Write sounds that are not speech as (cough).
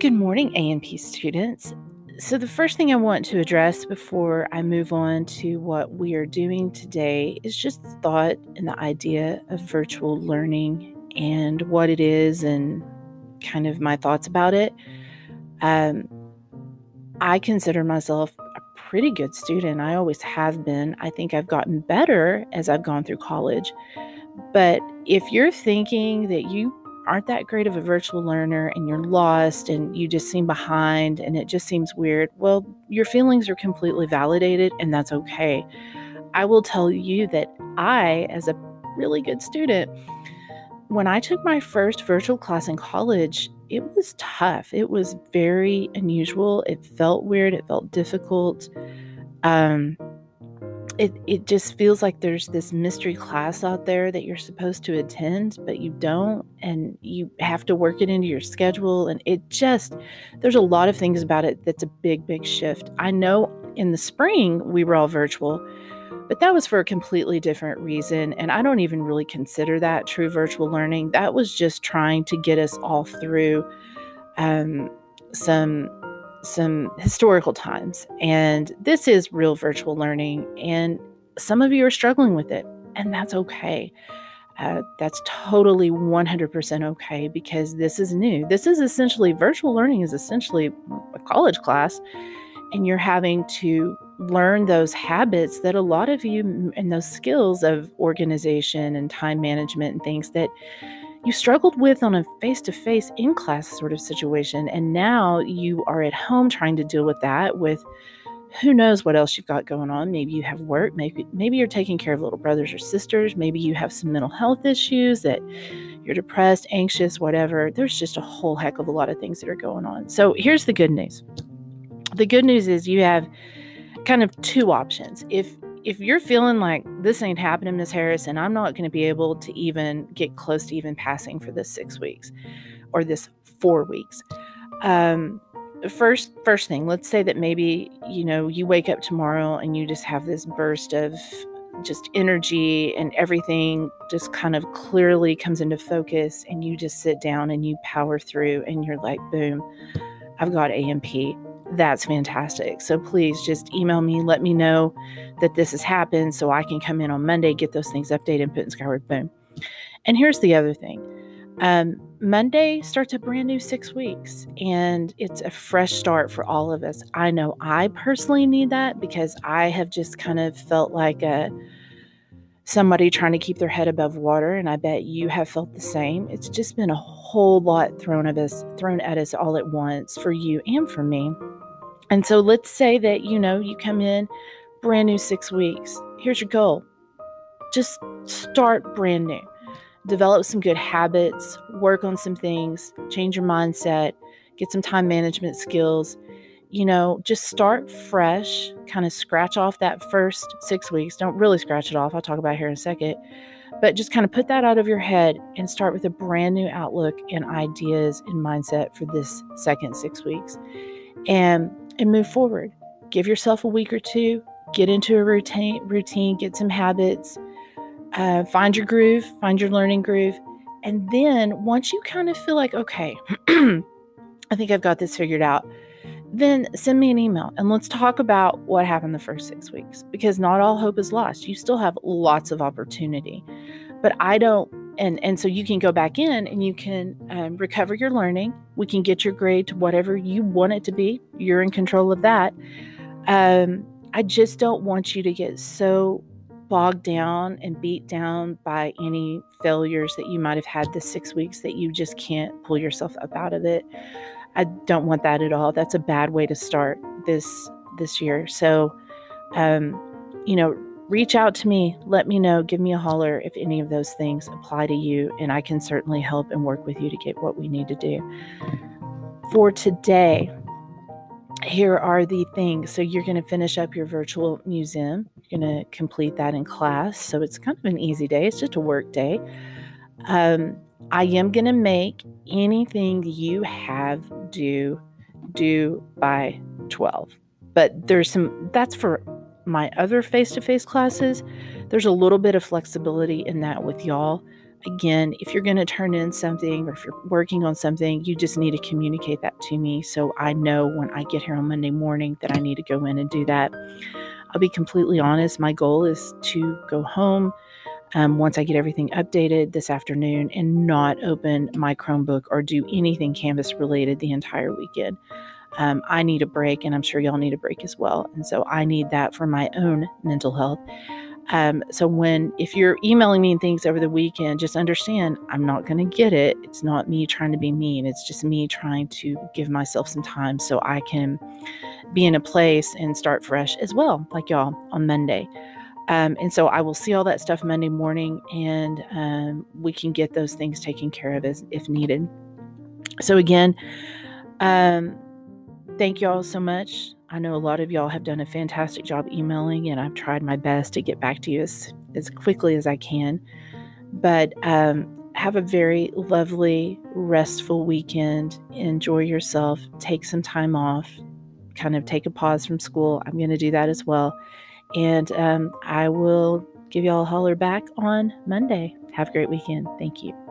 Good morning, A&P students. So, the first thing I want to address before I move on to what we are doing today is just the thought and the idea of virtual learning and what it is and kind of my thoughts about it. Um, I consider myself a pretty good student. I always have been. I think I've gotten better as I've gone through college. But if you're thinking that you aren't that great of a virtual learner and you're lost and you just seem behind and it just seems weird, well, your feelings are completely validated and that's okay. I will tell you that I, as a really good student, when I took my first virtual class in college, it was tough. It was very unusual. It felt weird. It felt difficult. Um, it it just feels like there's this mystery class out there that you're supposed to attend but you don't and you have to work it into your schedule and it just there's a lot of things about it that's a big big shift. I know in the spring we were all virtual but that was for a completely different reason and i don't even really consider that true virtual learning. That was just trying to get us all through um, some some historical times. And this is real virtual learning. And some of you are struggling with it, and that's okay. Uh, that's totally 100% okay because this is new. This is essentially virtual learning, is essentially a college class, and you're having to learn those habits that a lot of you and those skills of organization and time management and things that you struggled with on a face to face in class sort of situation. And now you are at home trying to deal with that with who knows what else you've got going on. Maybe you have work, maybe maybe you're taking care of little brothers or sisters, maybe you have some mental health issues that you're depressed, anxious, whatever. There's just a whole heck of a lot of things that are going on. So here's the good news. The good news is you have kind of two options. If if you're feeling like this ain't happening, Miss Harris, and I'm not going to be able to even get close to even passing for this six weeks or this four weeks, um, first first thing, let's say that maybe you know you wake up tomorrow and you just have this burst of just energy and everything just kind of clearly comes into focus and you just sit down and you power through and you're like boom i've got A&P that's fantastic. So please just email me, let me know that this has happened so I can come in on Monday, get those things updated, and put in Skyward Boom. And here's the other thing um, Monday starts a brand new six weeks, and it's a fresh start for all of us. I know I personally need that because I have just kind of felt like a somebody trying to keep their head above water and i bet you have felt the same it's just been a whole lot thrown at us thrown at us all at once for you and for me and so let's say that, you know, you come in brand new six weeks. Here's your goal just start brand new. Develop some good habits, work on some things, change your mindset, get some time management skills. You know, just start fresh, kind of scratch off that first six weeks. Don't really scratch it off. I'll talk about here in a second. But just kind of put that out of your head and start with a brand new outlook and ideas and mindset for this second six weeks. And and move forward. Give yourself a week or two, get into a routine, routine get some habits, uh, find your groove, find your learning groove. And then once you kind of feel like, okay, (clears throat) I think I've got this figured out, then send me an email and let's talk about what happened the first six weeks because not all hope is lost. You still have lots of opportunity. But I don't and and so you can go back in and you can um, recover your learning. We can get your grade to whatever you want it to be. You're in control of that. Um, i just don't want you to get so bogged down and beat down by any failures that you might have had this six weeks that you just can't pull yourself up out of it. I don't want that at all. That's a bad way to start this this year. So um, you know reach out to me, let me know, give me a holler if any of those things apply to you, and I can certainly help and work with you to get what we need to do. For today, here are the things. So, you're going to finish up your virtual museum, you're going to complete that in class. So, it's kind of an easy day, it's just a work day. Um, I am going to make anything you have due due by 12. But there's some that's for my other face to face classes, there's a little bit of flexibility in that with y'all. again, if you're going to turn in something or if you're working on something, you just need to communicate that to me so I know when I get here on Monday morning that I need to go in and do that. I'll be completely honest, my goal is to go home um, once I get everything updated this afternoon and not open my Chromebook or do anything Canvas related the entire weekend. Um, I need a break, and I'm sure y'all need a break as well. And so I need that for my own mental health. Um, so when if you're emailing me and things over the weekend, just understand I'm not going to get it. It's not me trying to be mean. It's just me trying to give myself some time so I can be in a place and start fresh as well, like y'all on Monday. Um, and so I will see all that stuff Monday morning, and um, we can get those things taken care of as if needed. So again, um, thank y'all so much. I know a lot of y'all have done a fantastic job emailing, and I've tried my best to get back to you as, as quickly as I can. But um, have a very lovely, restful weekend. Enjoy yourself. Take some time off. Kind of take a pause from school. I'm going to do that as well. And um, I will give y'all a holler back on Monday. Have a great weekend. Thank you.